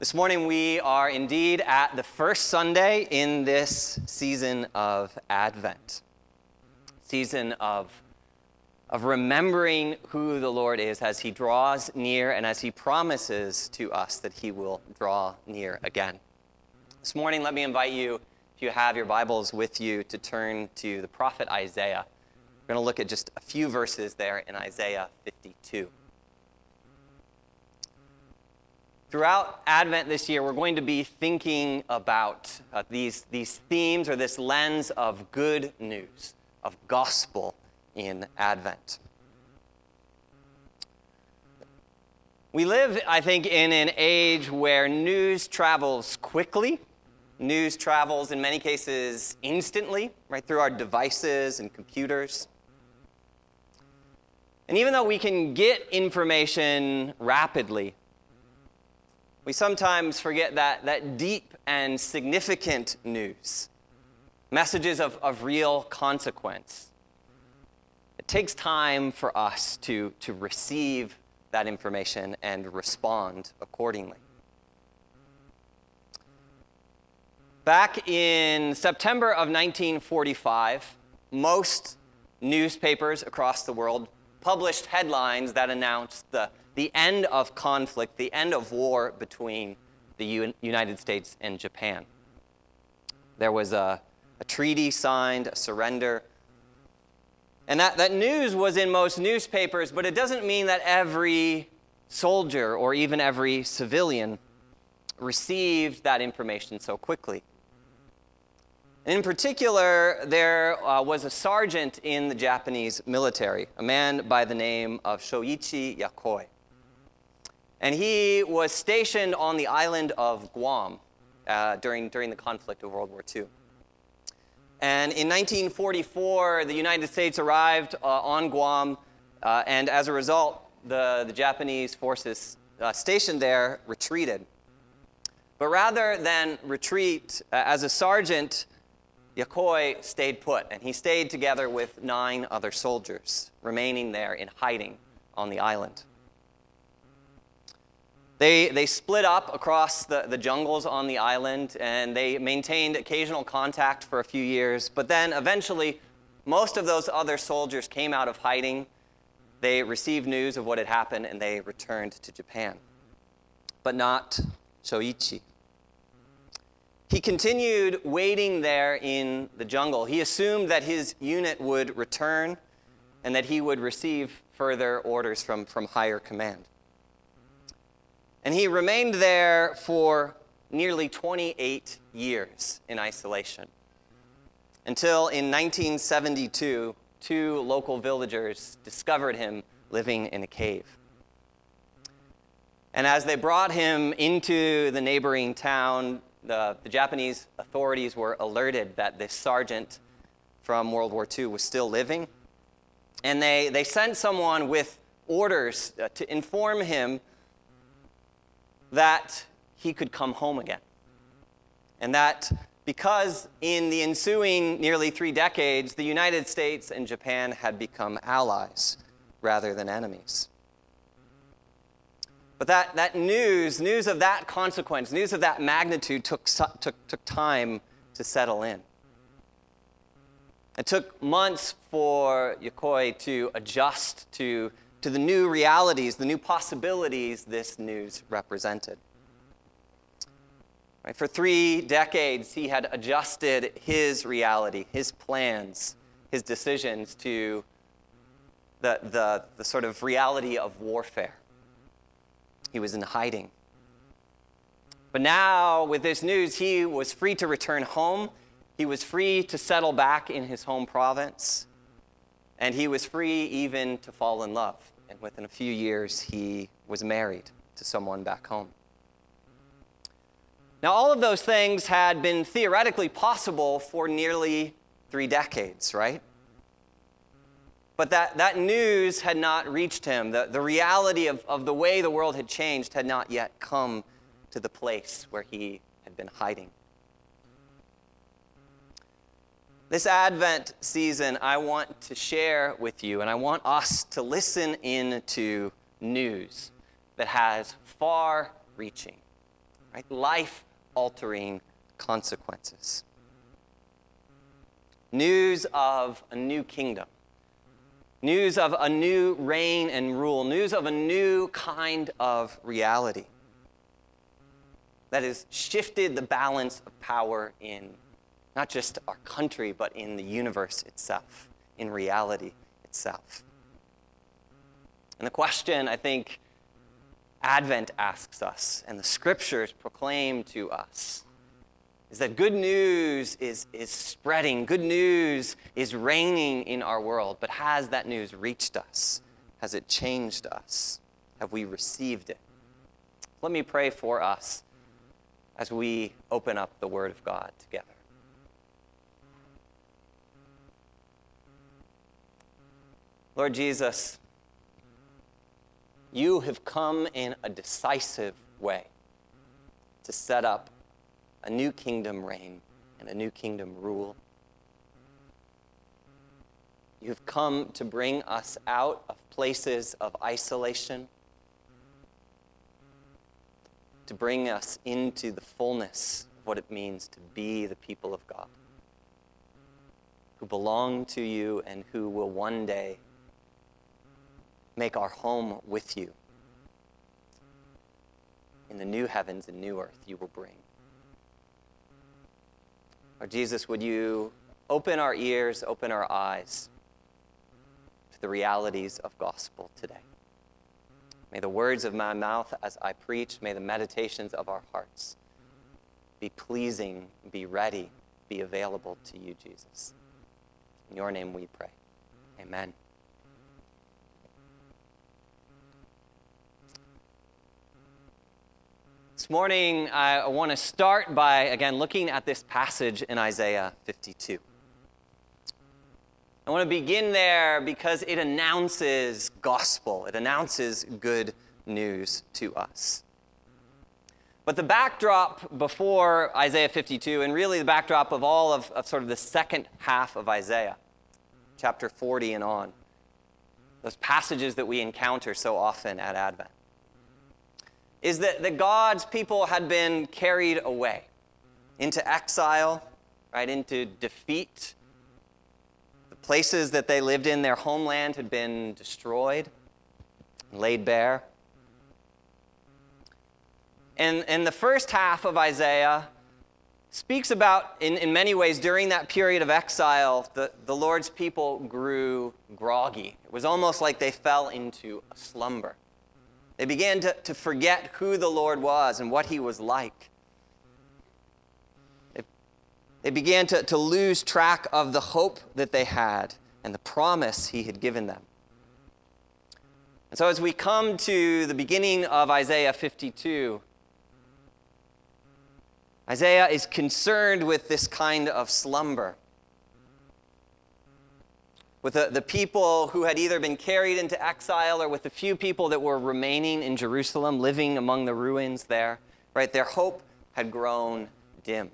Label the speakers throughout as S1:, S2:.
S1: This morning, we are indeed at the first Sunday in this season of Advent, season of, of remembering who the Lord is as He draws near and as He promises to us that He will draw near again. This morning, let me invite you, if you have your Bibles with you, to turn to the prophet Isaiah. We're going to look at just a few verses there in Isaiah 52. Throughout Advent this year, we're going to be thinking about uh, these, these themes or this lens of good news, of gospel in Advent. We live, I think, in an age where news travels quickly. News travels, in many cases, instantly, right through our devices and computers. And even though we can get information rapidly, we sometimes forget that, that deep and significant news, messages of, of real consequence. It takes time for us to, to receive that information and respond accordingly. Back in September of 1945, most newspapers across the world published headlines that announced the the end of conflict, the end of war between the U- United States and Japan. There was a, a treaty signed, a surrender. And that, that news was in most newspapers, but it doesn't mean that every soldier or even every civilian received that information so quickly. In particular, there uh, was a sergeant in the Japanese military, a man by the name of Shoichi Yokoi. And he was stationed on the island of Guam uh, during, during the conflict of World War II. And in 1944, the United States arrived uh, on Guam, uh, and as a result, the, the Japanese forces uh, stationed there retreated. But rather than retreat, uh, as a sergeant, Yokoi stayed put, and he stayed together with nine other soldiers, remaining there in hiding on the island. They, they split up across the, the jungles on the island and they maintained occasional contact for a few years. But then eventually, most of those other soldiers came out of hiding. They received news of what had happened and they returned to Japan. But not Shoichi. He continued waiting there in the jungle. He assumed that his unit would return and that he would receive further orders from, from higher command. And he remained there for nearly 28 years in isolation. Until in 1972, two local villagers discovered him living in a cave. And as they brought him into the neighboring town, the, the, Japanese authorities were alerted that this sergeant from World War II was still living. And they, they sent someone with orders uh, to inform him that he could come home again. And that because in the ensuing nearly three decades, the United States and Japan had become allies rather than enemies. But that, that news, news of that consequence, news of that magnitude took, took, took time to settle in. It took months for Yokoi to adjust to to the new realities, the new possibilities this news represented. Right? For three decades, he had adjusted his reality, his plans, his decisions to the, the, the sort of reality of warfare. He was in hiding. But now, with this news, he was free to return home. He was free to settle back in his home province. And he was free even to fall in love and within a few years, he was married to someone back home. Now, all of those things had been theoretically possible for nearly three decades, right? But that, that news had not reached him. The, the reality of, of the way the world had changed had not yet come to the place where he had been hiding. This Advent season, I want to share with you, and I want us to listen into news that has far reaching, right? Life altering consequences. News of a new kingdom, news of a new reign and rule, news of a new kind of reality that has shifted the balance of power in not just our country, but in the universe itself, in reality itself. And the question I think Advent asks us and the scriptures proclaim to us is that good news is, is spreading, good news is reigning in our world, but has that news reached us? Has it changed us? Have we received it? Let me pray for us as we open up the Word of God together. Lord Jesus, you have come in a decisive way to set up a new kingdom reign and a new kingdom rule. You've come to bring us out of places of isolation, to bring us into the fullness of what it means to be the people of God, who belong to you and who will one day make our home with you in the new heavens and new earth you will bring. Lord Jesus, would you open our ears, open our eyes to the realities of gospel today? May the words of my mouth as I preach, may the meditations of our hearts be pleasing, be ready, be available to you, Jesus. In your name we pray. Amen. This morning, I want to start by, again, looking at this passage in Isaiah 52. I want to begin there because it announces gospel, it announces good news to us. But the backdrop before Isaiah 52, and really the backdrop of all of, of sort of the second half of Isaiah, chapter 40 and on, those passages that we encounter so often at Advent is that, that God's people had been carried away into exile, right, into defeat. The places that they lived in, their homeland, had been destroyed, laid bare. And, and the first half of Isaiah speaks about, in, in many ways, during that period of exile, the, the Lord's people grew groggy. It was almost like they fell into a slumber. They began to, to forget who the Lord was and what he was like. They, they began to, to lose track of the hope that they had and the promise he had given them. And so, as we come to the beginning of Isaiah 52, Isaiah is concerned with this kind of slumber with the, the people who had either been carried into exile or with the few people that were remaining in Jerusalem, living among the ruins there, right? Their hope had grown dim.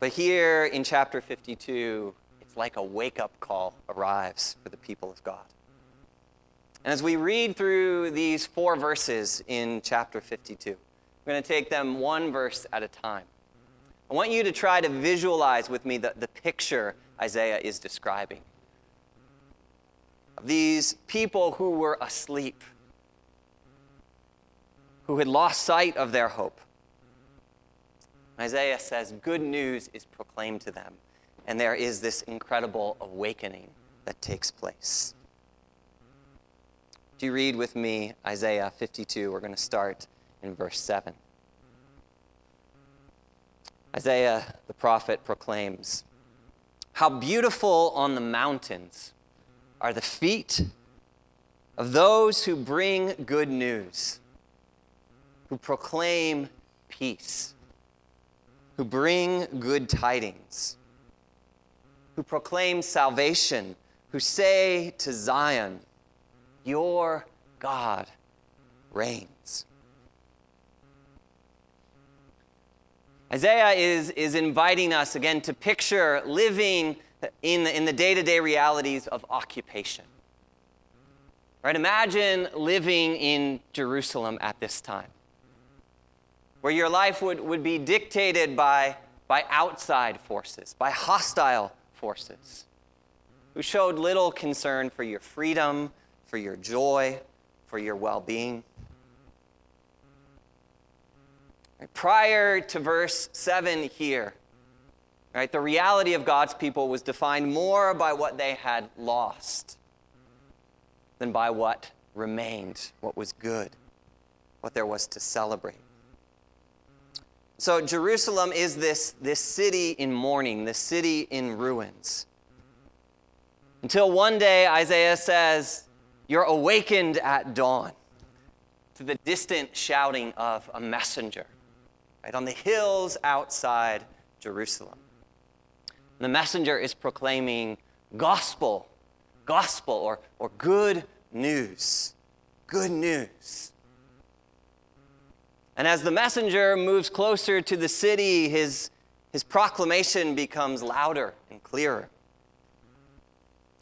S1: But here in chapter 52, it's like a wake up call arrives for the people of God. And as we read through these four verses in chapter 52, we're going to take them one verse at a time. I want you to try to visualize with me the, the picture Isaiah is describing. These people who were asleep, who had lost sight of their hope. Isaiah says, Good news is proclaimed to them, and there is this incredible awakening that takes place. Do you read with me Isaiah 52? We're going to start in verse 7. Isaiah the prophet proclaims, how beautiful on the mountains are the feet of those who bring good news, who proclaim peace, who bring good tidings, who proclaim salvation, who say to Zion, Your God reigns. Isaiah is, is inviting us again to picture living in the, in the day-to-day realities of occupation. Right? Imagine living in Jerusalem at this time. where your life would, would be dictated by, by outside forces, by hostile forces, who showed little concern for your freedom, for your joy, for your well being. Prior to verse 7 here, right, the reality of God's people was defined more by what they had lost than by what remained, what was good, what there was to celebrate. So, Jerusalem is this, this city in mourning, this city in ruins. Until one day, Isaiah says, You're awakened at dawn to the distant shouting of a messenger right, on the hills outside Jerusalem. The messenger is proclaiming gospel, gospel, or, or good news. Good news. And as the messenger moves closer to the city, his, his proclamation becomes louder and clearer.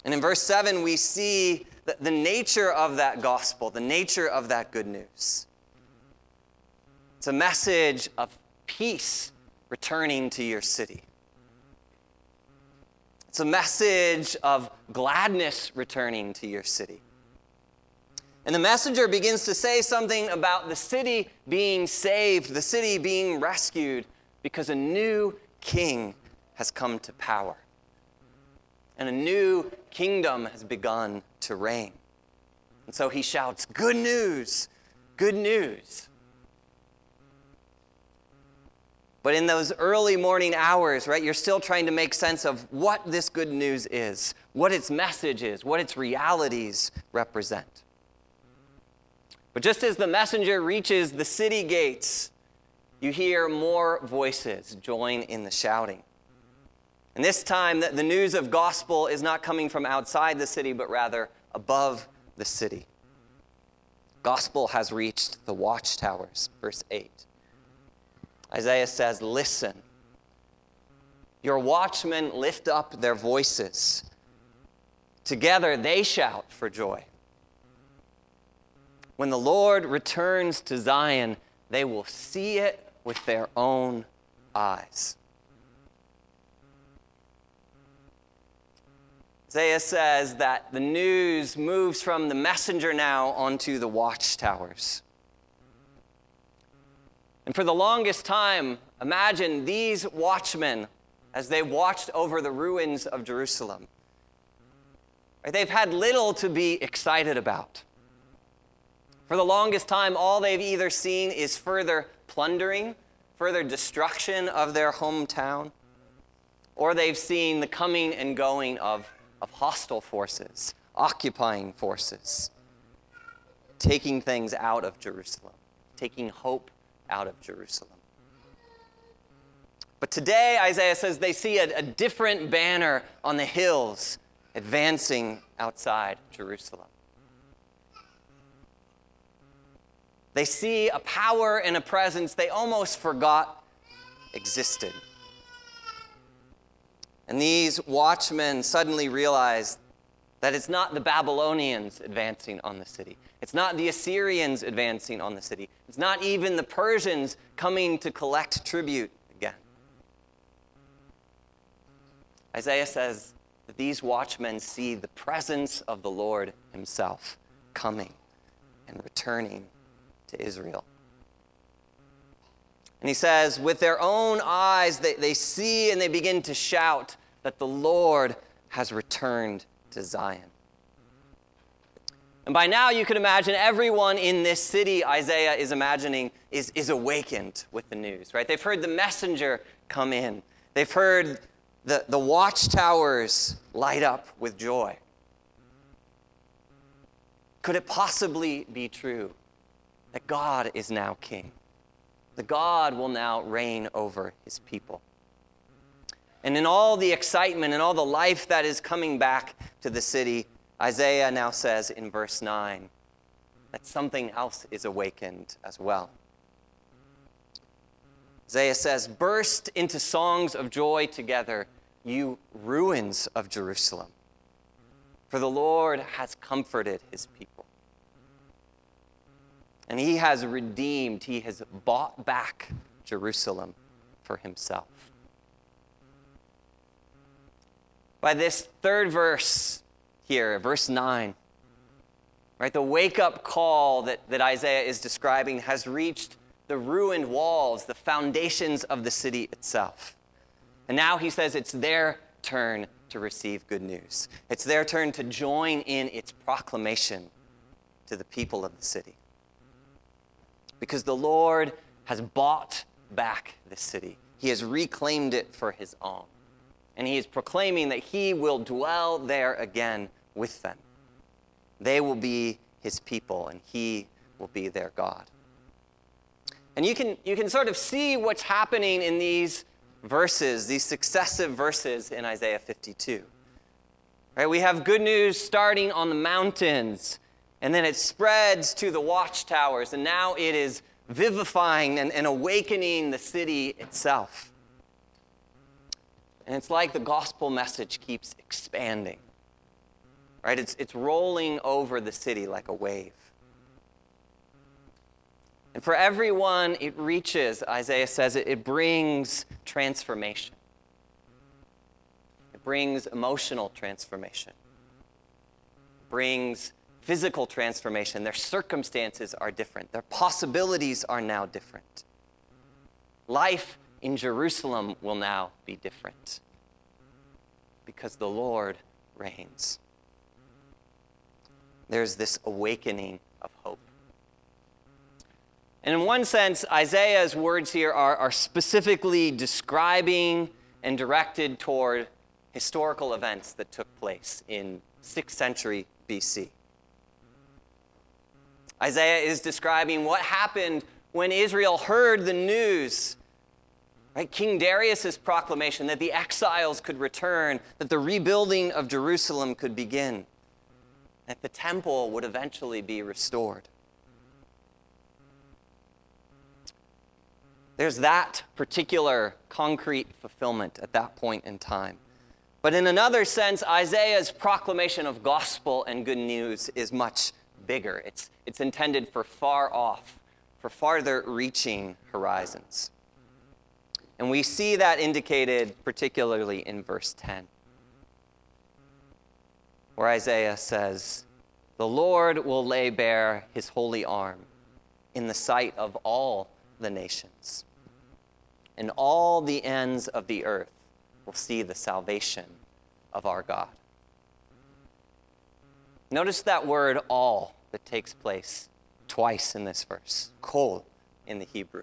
S1: And in verse 7, we see the, the nature of that gospel, the nature of that good news. It's a message of peace returning to your city. It's a message of gladness returning to your city. And the messenger begins to say something about the city being saved, the city being rescued, because a new king has come to power. And a new kingdom has begun to reign. And so he shouts, Good news! Good news! But in those early morning hours, right, you're still trying to make sense of what this good news is, what its message is, what its realities represent. But just as the messenger reaches the city gates, you hear more voices join in the shouting. And this time, the news of gospel is not coming from outside the city, but rather above the city. Gospel has reached the watchtowers, verse 8. Isaiah says, Listen. Your watchmen lift up their voices. Together they shout for joy. When the Lord returns to Zion, they will see it with their own eyes. Isaiah says that the news moves from the messenger now onto the watchtowers. And for the longest time, imagine these watchmen as they watched over the ruins of Jerusalem. They've had little to be excited about. For the longest time, all they've either seen is further plundering, further destruction of their hometown, or they've seen the coming and going of, of hostile forces, occupying forces, taking things out of Jerusalem, taking hope out of Jerusalem. But today, Isaiah says they see a, a different banner on the hills advancing outside Jerusalem. They see a power and a presence they almost forgot existed. And these watchmen suddenly realize that it's not the Babylonians advancing on the city. It's not the Assyrians advancing on the city. It's not even the Persians coming to collect tribute again. Isaiah says that these watchmen see the presence of the Lord Himself coming and returning to Israel. And he says, with their own eyes, they, they see and they begin to shout that the Lord has returned to Zion. And by now, you can imagine everyone in this city Isaiah is imagining is, is awakened with the news, right? They've heard the messenger come in, they've heard the, the watchtowers light up with joy. Could it possibly be true that God is now king? The God will now reign over his people. And in all the excitement and all the life that is coming back to the city, Isaiah now says in verse 9 that something else is awakened as well. Isaiah says, Burst into songs of joy together, you ruins of Jerusalem, for the Lord has comforted his people. and he has redeemed, he has bought back Jerusalem for himself. By this third verse here, verse 9, right, the wake up call that, that Isaiah is describing has reached the ruined walls, the foundations of the city itself. And now he says it's their turn to receive good news. It's their turn to join in its proclamation to the people of the city. Because the Lord has bought back the city, He has reclaimed it for His own. And He is proclaiming that He will dwell there again with them. They will be His people, and He will be their God. And you can, you can sort of see what's happening in these verses, these successive verses in Isaiah 52. Right? We have good news starting on the mountains, and then it spreads to the watchtowers, and now it is vivifying and, and awakening the city itself. And it's like the gospel message keeps expanding. Right? It's, it's rolling over the city like a wave. And for everyone it reaches, Isaiah says it, it brings transformation. It brings emotional transformation. It brings physical transformation. Their circumstances are different. Their possibilities are now different. Life in Jerusalem will now be different because the Lord reigns. There's this awakening of hope. And in one sense, Isaiah's words here are, are specifically describing and directed toward historical events that took place in 6th century BC. Isaiah is describing what happened when Israel heard the news. Right? King Darius' proclamation that the exiles could return, that the rebuilding of Jerusalem could begin, that the temple would eventually be restored. There's that particular concrete fulfillment at that point in time. But in another sense, Isaiah's proclamation of gospel and good news is much bigger. It's, it's intended for far off, for farther reaching horizons. And we see that indicated particularly in verse 10, where Isaiah says, The Lord will lay bare his holy arm in the sight of all the nations and all the ends of the earth will see the salvation of our God. Notice that word all that takes place twice in this verse, kol in the Hebrew.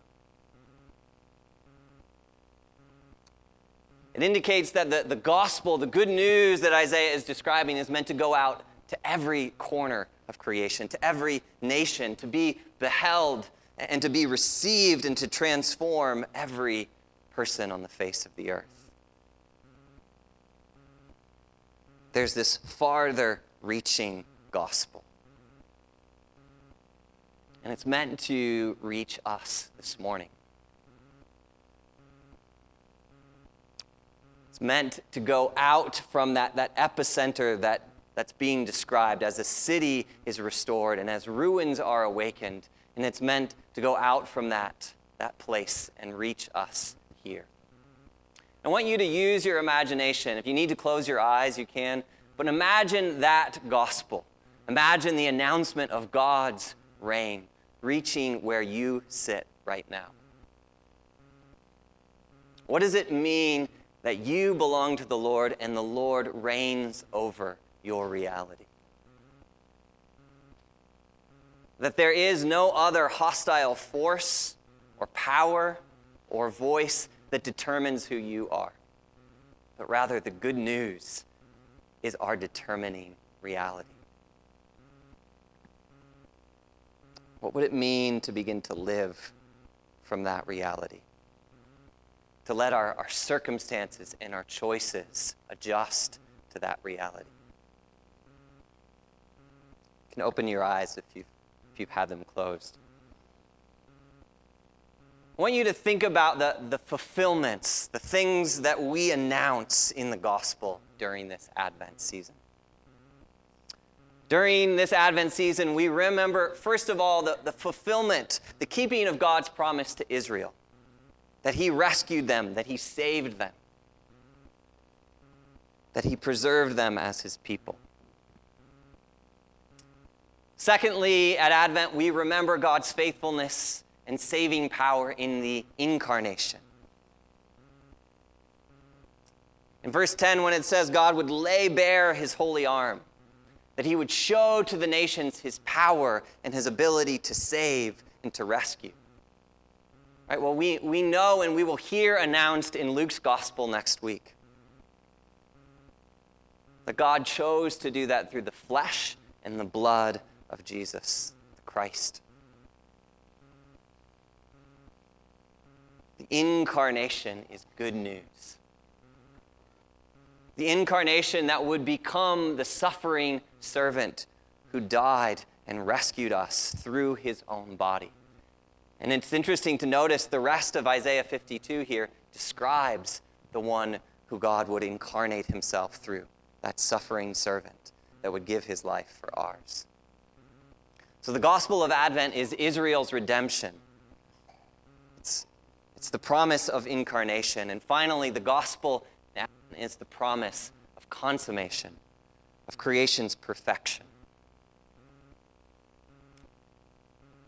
S1: It indicates that the, the gospel, the good news that Isaiah is describing, is meant to go out to every corner of creation, to every nation, to be beheld and to be received and to transform every person on the face of the earth. There's this farther reaching gospel. And it's meant to reach us this morning. It's meant to go out from that, that epicenter that, that's being described as a city is restored and as ruins are awakened and it's meant to go out from that, that place and reach us here. I want you to use your imagination. If you need to close your eyes, you can. But imagine that gospel. Imagine the announcement of God's reign reaching where you sit right now. What does it mean that you belong to the Lord and the Lord reigns over your reality? that there is no other hostile force or power or voice that determines who you are, but rather the good news is our determining reality. What would it mean to begin to live from that reality? To let our, our circumstances and our choices adjust to that reality. You can open your eyes if you if you've had them closed. I want you to think about the, the fulfillments, the things that we announce in the gospel during this Advent season. During this Advent season, we remember, first of all, the, the fulfillment, the keeping of God's promise to Israel that He rescued them, that He saved them, that He preserved them as His people. Secondly, at Advent, we remember God's faithfulness and saving power in the incarnation. In verse 10, when it says God would lay bare his holy arm, that he would show to the nations his power and his ability to save and to rescue. Right, well, we, we know and we will hear announced in Luke's gospel next week that God chose to do that through the flesh and the blood of Jesus, Christ. The incarnation is good news. The incarnation that would become the suffering servant who died and rescued us through his own body. And it's interesting to notice the rest of Isaiah 52 here describes the one who God would incarnate himself through, that suffering servant that would give his life for ours. So the gospel of Advent is Israel's redemption. It's, it's the promise of incarnation. And finally, the gospel is the promise of consummation, of creation's perfection.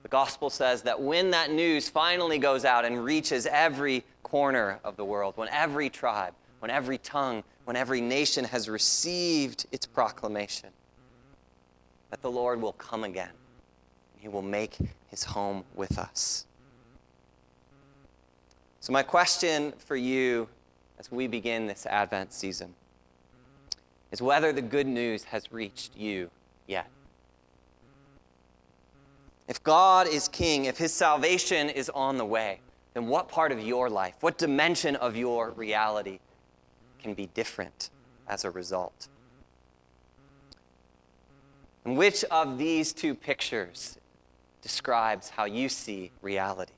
S1: The gospel says that when that news finally goes out and reaches every corner of the world, when every tribe, when every tongue, when every nation has received its proclamation, that the Lord will come again he will make his home with us. So, my question for you as we begin this Advent season is whether the good news has reached you yet. If God is king, if his salvation is on the way, then what part of your life, what dimension of your reality can be different as a result? And which of these two pictures describes how you see reality.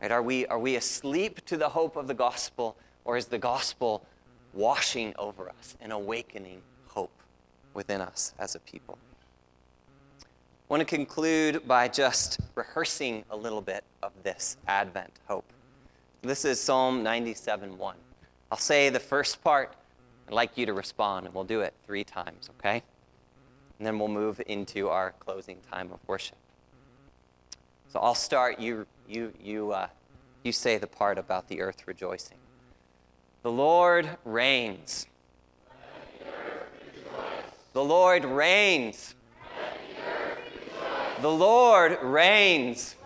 S1: Right? Are, we, are we asleep to the hope of the gospel, or is the gospel washing over us and awakening hope within us as a people? I want to conclude by just rehearsing a little bit of this Advent hope. This is Psalm 97 1. I'll say the first part. I'd like you to respond, and we'll do it three times, okay? and then we'll move into our closing time of worship. So I'll start. You, you, you, uh, you say the part about the earth rejoicing. The Lord reigns. The Lord reigns. The Lord reigns.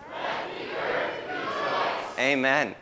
S1: Amen.